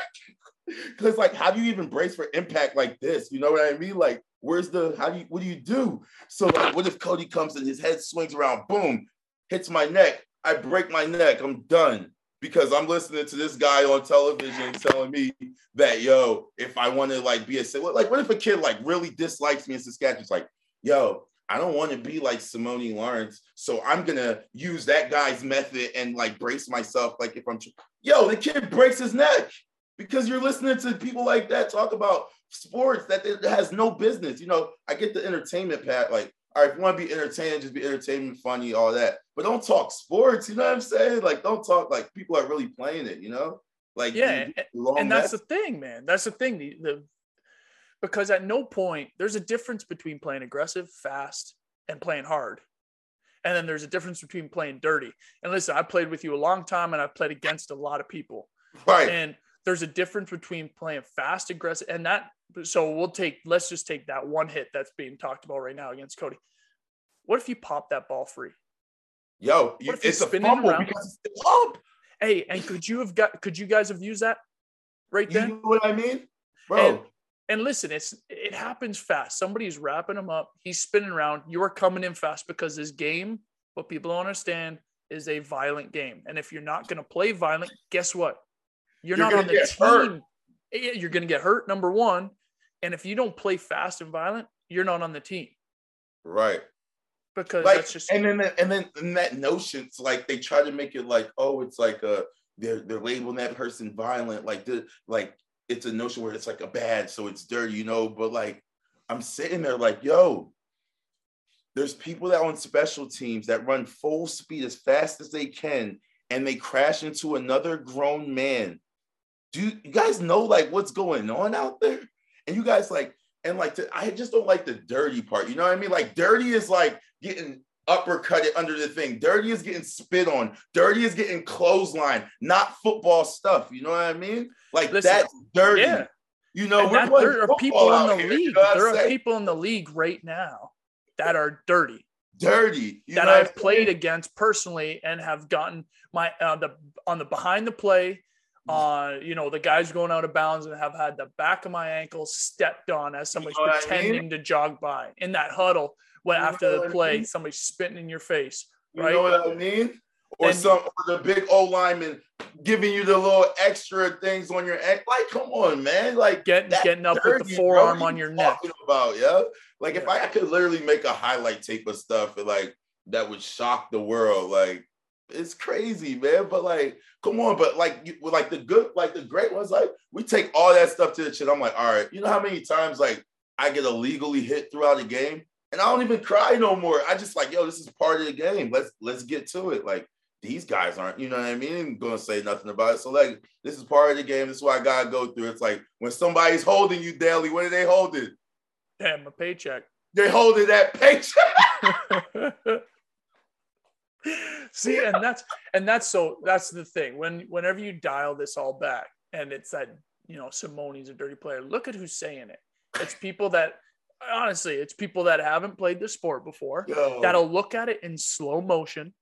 Speaker 3: Because like, how do you even brace for impact like this? You know what I mean? Like, where's the how do you what do you do? So like, what if Cody comes and his head swings around, boom, hits my neck? I break my neck. I'm done because I'm listening to this guy on television telling me that yo, if I want to like be a like, what if a kid like really dislikes me in Saskatchewan? It's like, yo, I don't want to be like Simoni Lawrence, so I'm gonna use that guy's method and like brace myself. Like if I'm, yo, the kid breaks his neck because you're listening to people like that talk about sports that has no business. You know, I get the entertainment part, like all right, if you want to be entertaining, just be entertainment, funny, all that. But don't talk sports. You know what I'm saying? Like, don't talk like people are really playing it. You know, like
Speaker 2: yeah, and that's the thing, man. That's the thing. The, the because at no point there's a difference between playing aggressive, fast, and playing hard. And then there's a difference between playing dirty. And listen, I played with you a long time, and I've played against a lot of people.
Speaker 3: Right.
Speaker 2: And there's a difference between playing fast, aggressive, and that so we'll take let's just take that one hit that's being talked about right now against Cody. What if you pop that ball free?
Speaker 3: Yo, you, it's a fumble around? because it's up.
Speaker 2: Hey, and could you have got could you guys have used that right then? You
Speaker 3: know what I mean? Bro.
Speaker 2: And, and listen, it's it happens fast. Somebody's wrapping him up. He's spinning around. You are coming in fast because this game, what people don't understand, is a violent game. And if you're not going to play violent, guess what? You're, you're not on the team. Hurt. You're going to get hurt. Number one, and if you don't play fast and violent, you're not on the team.
Speaker 3: Right.
Speaker 2: Because
Speaker 3: like,
Speaker 2: that's just
Speaker 3: and then and then and that notion, it's like they try to make it like, oh, it's like a they're they're labeling that person violent, like the like it's a notion where it's like a bad, so it's dirty, you know. But like I'm sitting there like, yo, there's people that on special teams that run full speed as fast as they can, and they crash into another grown man. Do you guys know like what's going on out there? And you guys like, and like, to, I just don't like the dirty part. You know what I mean? Like, dirty is like getting uppercutted under the thing. Dirty is getting spit on. Dirty is getting clothesline, not football stuff. You know what I mean? Like Listen, that's dirty. Yeah. You know,
Speaker 2: there are people in the here, league. You know there are people in the league right now that are dirty.
Speaker 3: Dirty
Speaker 2: that I've played against personally and have gotten my uh, the on the behind the play uh, you know, the guys going out of bounds and have had the back of my ankle stepped on as somebody's you know pretending I mean? to jog by in that huddle when you after the play, I mean? somebody's spitting in your face. Right?
Speaker 3: You know what I mean? Or and, some or the big O lineman giving you the little extra things on your ankle. Like, come on, man. Like
Speaker 2: getting getting up dirty, with the forearm bro, on your neck.
Speaker 3: About yeah. Like yeah. if I could literally make a highlight tape of stuff like that would shock the world. Like it's crazy, man. But like, come on, but like, you, like the good, like the great ones, like we take all that stuff to the chin. I'm like, all right, you know how many times like I get illegally hit throughout the game, and I don't even cry no more. I just like, yo, this is part of the game. Let's let's get to it. Like these guys aren't, you know what I mean? I'm gonna say nothing about it. So like, this is part of the game. This is what I gotta go through. It's like when somebody's holding you daily, what are they holding?
Speaker 2: Damn, a paycheck.
Speaker 3: They holding that paycheck.
Speaker 2: See, and that's and that's so that's the thing. When whenever you dial this all back, and it's that you know Simoni's a dirty player. Look at who's saying it. It's people that honestly, it's people that haven't played the sport before Yo. that'll look at it in slow motion,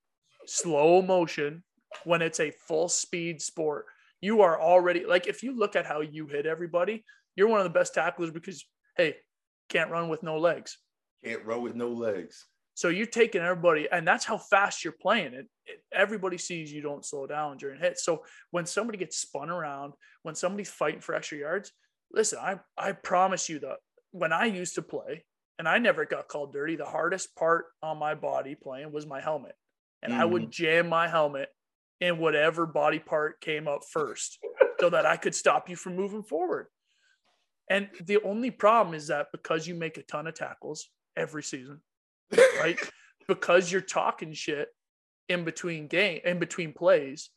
Speaker 2: slow motion when it's a full speed sport. You are already like if you look at how you hit everybody, You're one of the best tacklers because hey, can't run with no legs.
Speaker 3: Can't run with no legs.
Speaker 2: So you're taking everybody, and that's how fast you're playing it. it. Everybody sees you don't slow down during hits. So when somebody gets spun around, when somebody's fighting for extra yards, listen, I I promise you that when I used to play, and I never got called dirty, the hardest part on my body playing was my helmet, and mm-hmm. I would jam my helmet in whatever body part came up first, so that I could stop you from moving forward. And the only problem is that because you make a ton of tackles every season right? because you're talking shit in between game, in between plays,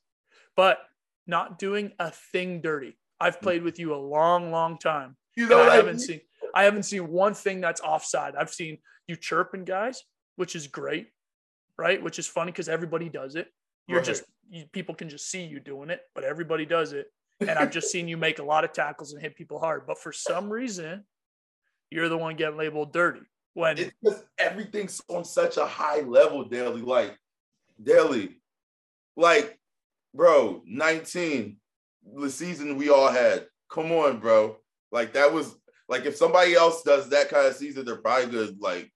Speaker 2: but not doing a thing dirty. I've mm. played with you a long, long time. You know, I haven't seen I haven't seen one thing that's offside. I've seen you chirping guys, which is great, right? Which is funny because everybody does it. You're right. just you, people can just see you doing it, but everybody does it. And I've just seen you make a lot of tackles and hit people hard. But for some reason, you're the one getting labeled dirty. When
Speaker 3: it's just everything's on such a high level, daily. Like, daily, like, bro, 19, the season we all had. Come on, bro. Like, that was like if somebody else does that kind of season, they're probably good, like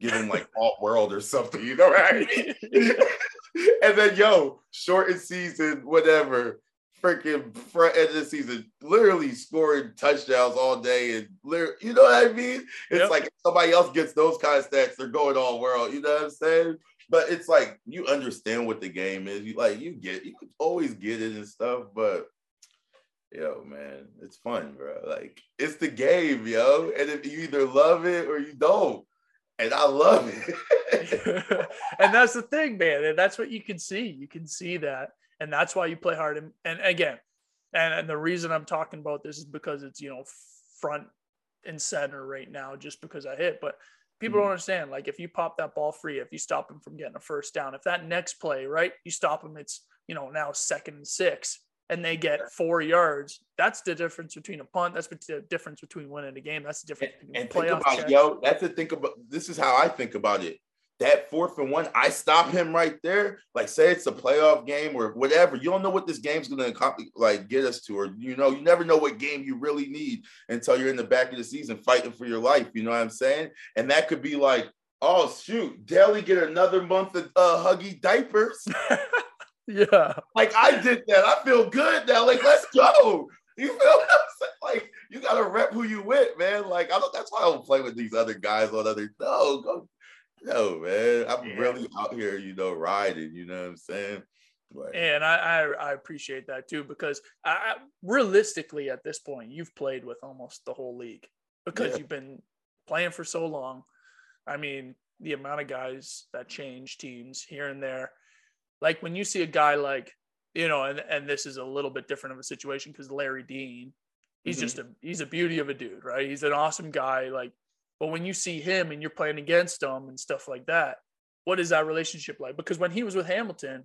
Speaker 3: give him like alt world or something, you know, right? and then yo, shortened season, whatever freaking front end of the season, literally scoring touchdowns all day, and you know what I mean? It's yep. like somebody else gets those kind of stats, they're going all world. You know what I'm saying? But it's like you understand what the game is. You like you get you always get it and stuff, but yo, man, it's fun, bro. Like it's the game, yo. And if you either love it or you don't. And I love
Speaker 2: it. and that's the thing, man. And that's what you can see. You can see that and that's why you play hard. And, and again, and, and the reason I'm talking about this is because it's you know front and center right now, just because I hit. But people mm-hmm. don't understand. Like if you pop that ball free, if you stop him from getting a first down, if that next play, right, you stop him, it's you know now second and six, and they get four yards. That's the difference between a punt. That's the difference between winning a game. That's the difference.
Speaker 3: And, and think about yo. That's the think about. This is how I think about it that fourth and one, I stop him right there. Like, say it's a playoff game or whatever. You don't know what this game's gonna like get us to, or you know, you never know what game you really need until you're in the back of the season fighting for your life. You know what I'm saying? And that could be like, oh shoot, Daly get another month of uh, huggy diapers.
Speaker 2: yeah,
Speaker 3: like I did that. I feel good now. Like, let's go. You feel what I'm saying? Like, you gotta rep who you with, man. Like, I don't. That's why I don't play with these other guys on other. No, go no, man, I'm yeah. really out here, you know, riding. You know what I'm saying?
Speaker 2: But, and I, I, I appreciate that too because I realistically at this point you've played with almost the whole league because yeah. you've been playing for so long. I mean, the amount of guys that change teams here and there, like when you see a guy like you know, and and this is a little bit different of a situation because Larry Dean, he's mm-hmm. just a he's a beauty of a dude, right? He's an awesome guy. Like but when you see him and you're playing against him and stuff like that, what is that relationship like? Because when he was with Hamilton,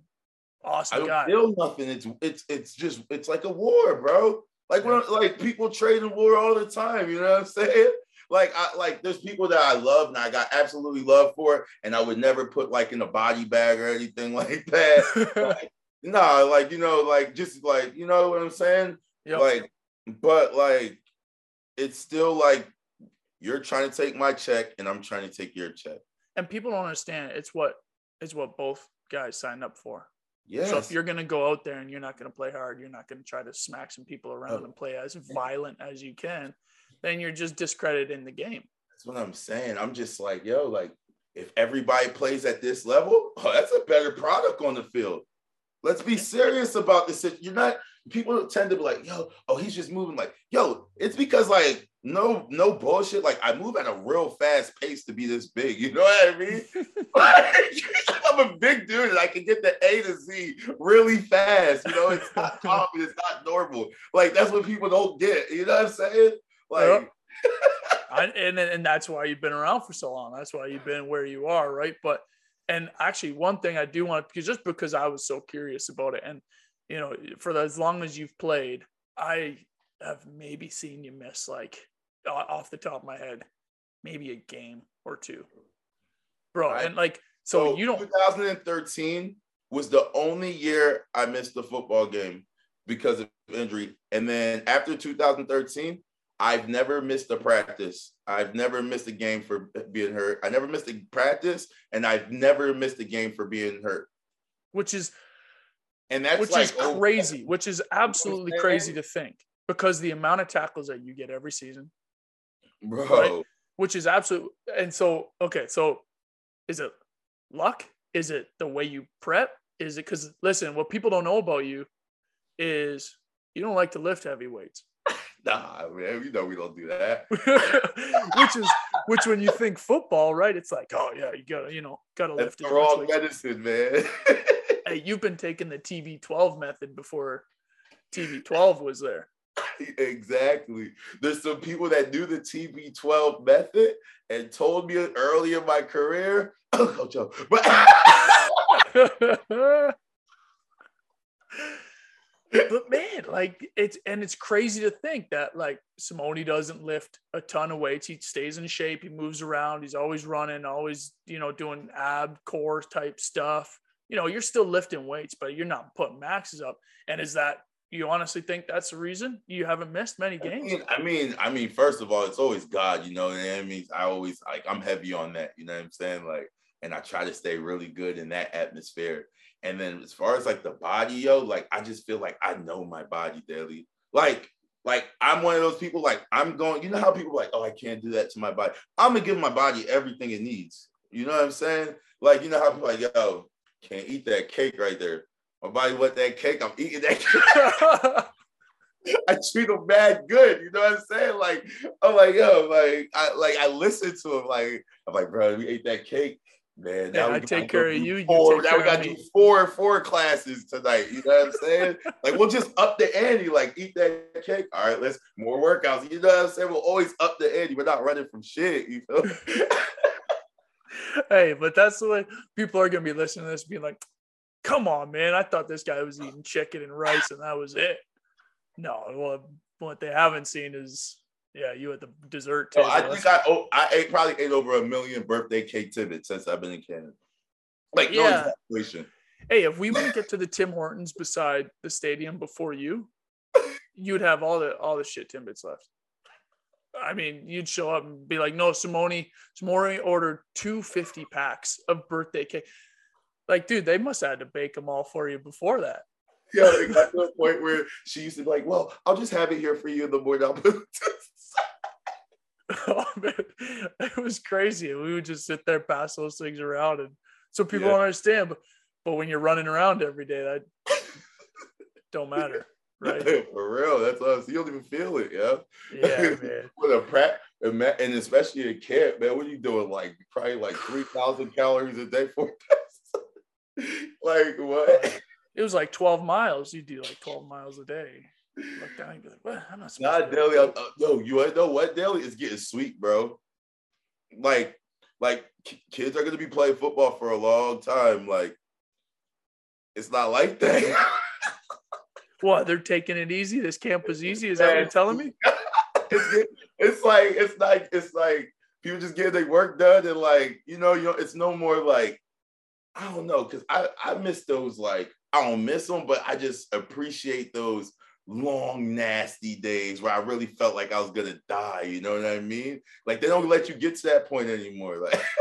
Speaker 2: awesome I don't guy.
Speaker 3: feel nothing. It's it's it's just it's like a war, bro. Like when like people trade in war all the time. You know what I'm saying? Like I like there's people that I love and I got absolutely love for, and I would never put like in a body bag or anything like that. like, nah, like you know, like just like you know what I'm saying? Yep. Like, but like it's still like you're trying to take my check, and I'm trying to take your check.
Speaker 2: And people don't understand. It's what it's what both guys signed up for.
Speaker 3: Yeah.
Speaker 2: So if you're going to go out there and you're not going to play hard, you're not going to try to smack some people around oh. and play as violent as you can, then you're just discrediting the game.
Speaker 3: That's what I'm saying. I'm just like, yo, like if everybody plays at this level, oh, that's a better product on the field. Let's be serious about this. You're not people tend to be like, yo, oh, he's just moving like, yo, it's because like no, no bullshit. Like I move at a real fast pace to be this big. You know what I mean? like, I'm a big dude and I can get the A to Z really fast. You know, it's not common, it's not normal. Like that's what people don't get. You know what I'm saying? Like
Speaker 2: I, and and that's why you've been around for so long. That's why you've been where you are, right? But and actually, one thing I do want because just because I was so curious about it, and you know, for as long as you've played, I have maybe seen you miss like off the top of my head, maybe a game or two, bro. Right. And like, so, so you don't.
Speaker 3: 2013 was the only year I missed the football game because of injury, and then after 2013, I've never missed a practice. I've never missed a game for being hurt. I never missed a practice, and I've never missed a game for being hurt.
Speaker 2: which is
Speaker 3: And that's
Speaker 2: which
Speaker 3: like
Speaker 2: is
Speaker 3: oh,
Speaker 2: crazy, which is absolutely crazy to think because the amount of tackles that you get every season,
Speaker 3: bro.
Speaker 2: right? which is absolute. And so, okay, so is it luck? Is it the way you prep? Is it because listen, what people don't know about you is you don't like to lift heavy weights,
Speaker 3: Nah, man, you know we don't do that.
Speaker 2: which is which when you think football, right? It's like, oh yeah, you gotta, you know, gotta
Speaker 3: That's
Speaker 2: lift
Speaker 3: the wrong medicine, man.
Speaker 2: Hey, you've been taking the TB12 method before TB12 was there.
Speaker 3: exactly. There's some people that do the TB12 method and told me early in my career, oh, O, but
Speaker 2: but man, like it's and it's crazy to think that like Simoni doesn't lift a ton of weights. He stays in shape. He moves around. He's always running, always you know doing ab core type stuff. You know, you're still lifting weights, but you're not putting maxes up. And is that you honestly think that's the reason you haven't missed many games?
Speaker 3: I mean, I mean, I mean, first of all, it's always God, you know, and I mean, I always like I'm heavy on that, you know what I'm saying? Like, and I try to stay really good in that atmosphere. And then as far as like the body, yo, like I just feel like I know my body daily. Like, like I'm one of those people, like I'm going, you know how people are like, oh, I can't do that to my body. I'm gonna give my body everything it needs. You know what I'm saying? Like, you know how people are like, yo, can't eat that cake right there. My body want that cake, I'm eating that cake. I treat them bad good. You know what I'm saying? Like, I'm like, yo, like I like I listen to him. Like, I'm like, bro, we ate that cake. Man,
Speaker 2: Yeah,
Speaker 3: now we
Speaker 2: I take care of you, you
Speaker 3: Four, now we gotta do four, four classes tonight. You know what I'm saying? like, we'll just up the ante. Like, eat that cake. All right, let's more workouts. You know what I'm saying? We'll always up the ante. We're not running from shit. You feel?
Speaker 2: hey, but that's the way people are gonna be listening to this, being like, "Come on, man! I thought this guy was eating chicken and rice, and that was it." No, well, what they haven't seen is, yeah, you at the dessert
Speaker 3: So
Speaker 2: table.
Speaker 3: I think I oh, I ate probably ate over a million birthday cake Timbits since I've been in Canada. Like no
Speaker 2: Yeah.
Speaker 3: exaggeration.
Speaker 2: hey, if we wouldn't get to the Tim Hortons beside the stadium before you, you'd have all the all the shit Timbits left. I mean, you'd show up and be like, "No, Simoni, Simoni ordered two fifty packs of birthday cake." Like, dude, they must have had to bake them all for you before that.
Speaker 3: Yeah, it got to the point where she used to be like, "Well, I'll just have it here for you in the morning." I'll put it to the side."
Speaker 2: oh man, it was crazy. We would just sit there, pass those things around, and so people
Speaker 3: Yeah.
Speaker 2: don't understand. But but when you're running around every day, that don't matter, right?
Speaker 3: For real, that's us. You don't even feel it, yeah.
Speaker 2: Yeah, man.
Speaker 3: With a prep, and especially a camp, man, what are you doing? Like probably like three thousand calories a day for like what?
Speaker 2: It was like 12 miles. You do like 12 miles a day. Look down and be like, what? I'm not
Speaker 3: Not daily. Uh, no, you know what daily is getting sweet, bro. Like, like k- kids are gonna be playing football for a long time. Like, it's not like that.
Speaker 2: What? They're taking it easy. This camp was easy. Is that what you're telling me?
Speaker 3: it's, it's like it's like it's like people just get their work done and like you know you know it's no more like I don't know because I I miss those like I don't miss them but I just appreciate those long nasty days where I really felt like I was gonna die. You know what I mean? Like they don't let you get to that point anymore. Like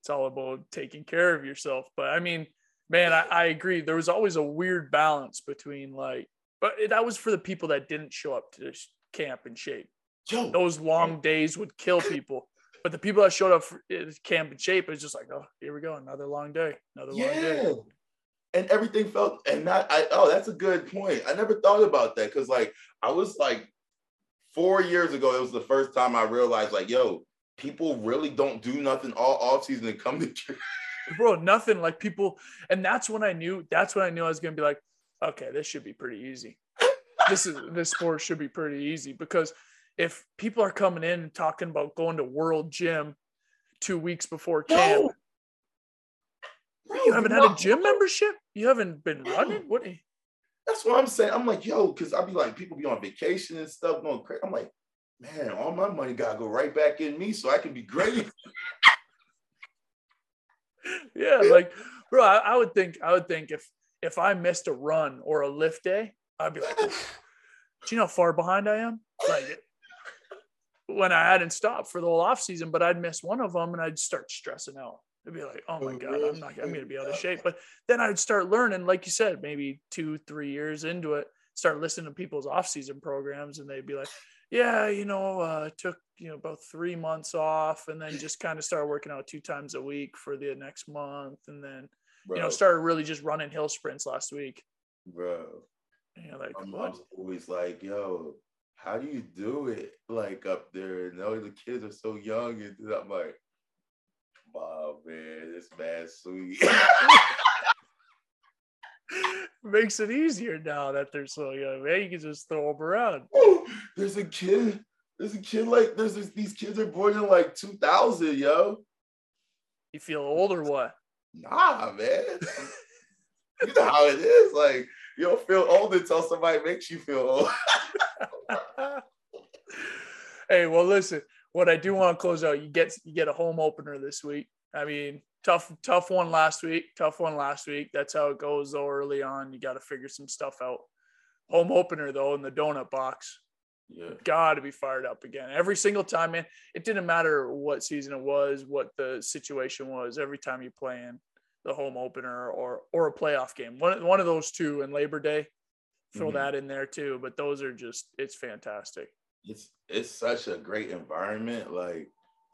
Speaker 2: It's all about taking care of yourself. But I mean, man, I, I agree. There was always a weird balance between like, but that was for the people that didn't show up to this camp in shape.
Speaker 3: yo,
Speaker 2: Those long days would kill people. But the people that showed up for camp in shape, was just like, oh, here we go, another long day, another long day.
Speaker 3: Yeah. And everything felt and not I oh that's a good point. I never thought about that because like I was like four years ago, it was the first time I realized like, yo, people really don't do nothing all off season and come to
Speaker 2: bro nothing like people and that's when i knew that's when i knew i was gonna be like okay this should be pretty easy this is this sport should be pretty easy because if people are coming in and talking about going to world gym two weeks before camp
Speaker 3: No. Bro,
Speaker 2: you haven't had
Speaker 3: no.
Speaker 2: a gym membership you haven't been running what
Speaker 3: That's what I'm saying. I'm like, yo, because I'll be like, people be on vacation and stuff going crazy. I'm like, man, all my money gotta go right back in me so I can be great.
Speaker 2: yeah like bro I, I would think i would think if if i missed a run or a lift day i'd be like Do you know how far behind I am? Like when I hadn't stopped for the whole off season, but I'd miss one of them and I'd start stressing out. I'd be like, oh my God, I'm not, I'm going to be out of shape. But then I'd start learning, like you said, maybe two, three years into it, start listening to people's off season programs and they'd be like, yeah, you know, uh, took, you know, about three months off and then just kind of started working out two times a week for the next month. And then, Bro. you know, started really just running hill sprints last week.
Speaker 3: Bro.
Speaker 2: You're like,
Speaker 3: I'm, what? always like, yo, how do you do it like up there? And all the kids are so young, and I'm like, wow, man, this man sweet.
Speaker 2: Makes it easier now that they're so young, man. You can just throw them around.
Speaker 3: Oh, there's a kid. There's a kid like there's this, these kids are born in like 2000, yo.
Speaker 2: You feel old or what?
Speaker 3: Nah, man. you know how it is. Like you don't feel old until somebody makes you feel old.
Speaker 2: hey, well, listen. What I do want to close out, you get you get a home opener this week. I mean, tough tough one last week. Tough one last week. That's how it goes though. Early on, you got to figure some stuff out. Home opener though in the donut box.
Speaker 3: Yeah.
Speaker 2: Got to be fired up again. Every single time, man. It didn't matter what season it was, what the situation was. Every time you play in the home opener or or a playoff game, one one of those two, and Labor Day, throw mm-hmm. that in there too. But those are just it's fantastic.
Speaker 3: It's it's such a great environment. Like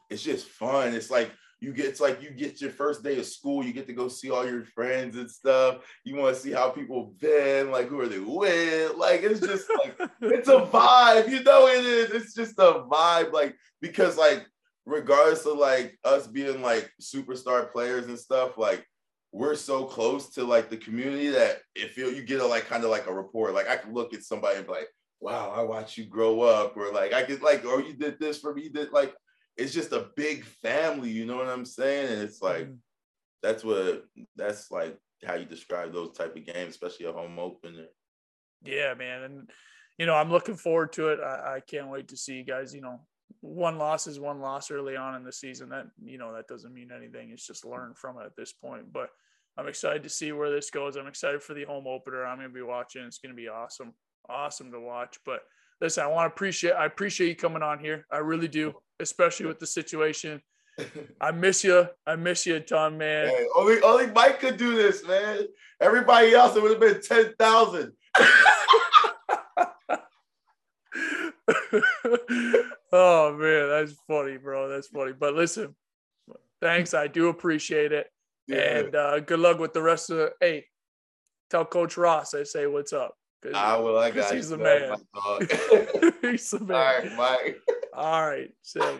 Speaker 3: it's just fun. It's like you get it's like you get your first day of school, you get to go see all your friends and stuff. You want to see how people been, like who are they with? Like it's just like it's a vibe, you know it is. It's just a vibe, like because like regardless of like us being like superstar players and stuff, like we're so close to like the community that if you, you get a like kind of like a report, like I can look at somebody and be like, wow, I watched you grow up, or like I could like, or you did this for me, you did like it's just a big family, you know what I'm saying? And it's like mm-hmm. that's what that's like how you describe those type of games, especially a home opener.
Speaker 2: Yeah, man. And you know, I'm looking forward to it. I, I can't wait to see you guys, you know, one loss is one loss early on in the season. That you know, that doesn't mean anything. It's just learn from it at this point. But I'm excited to see where this goes. I'm excited for the home opener. I'm gonna be watching. It's gonna be awesome. Awesome to watch. But listen, I want to appreciate I appreciate you coming on here. I really do especially with the situation. I miss you. I miss you a ton, man.
Speaker 3: Hey, only only Mike could do this, man. Everybody else, it would have been ten thousand.
Speaker 2: oh man, that's funny, bro. That's funny. But listen, thanks. I do appreciate it. Yeah. And uh, good luck with the rest of the hey. Tell Coach Ross I say what's up.
Speaker 3: Ah, well, I got
Speaker 2: he's the man. he's the man.
Speaker 3: All right, Mike.
Speaker 2: All right. So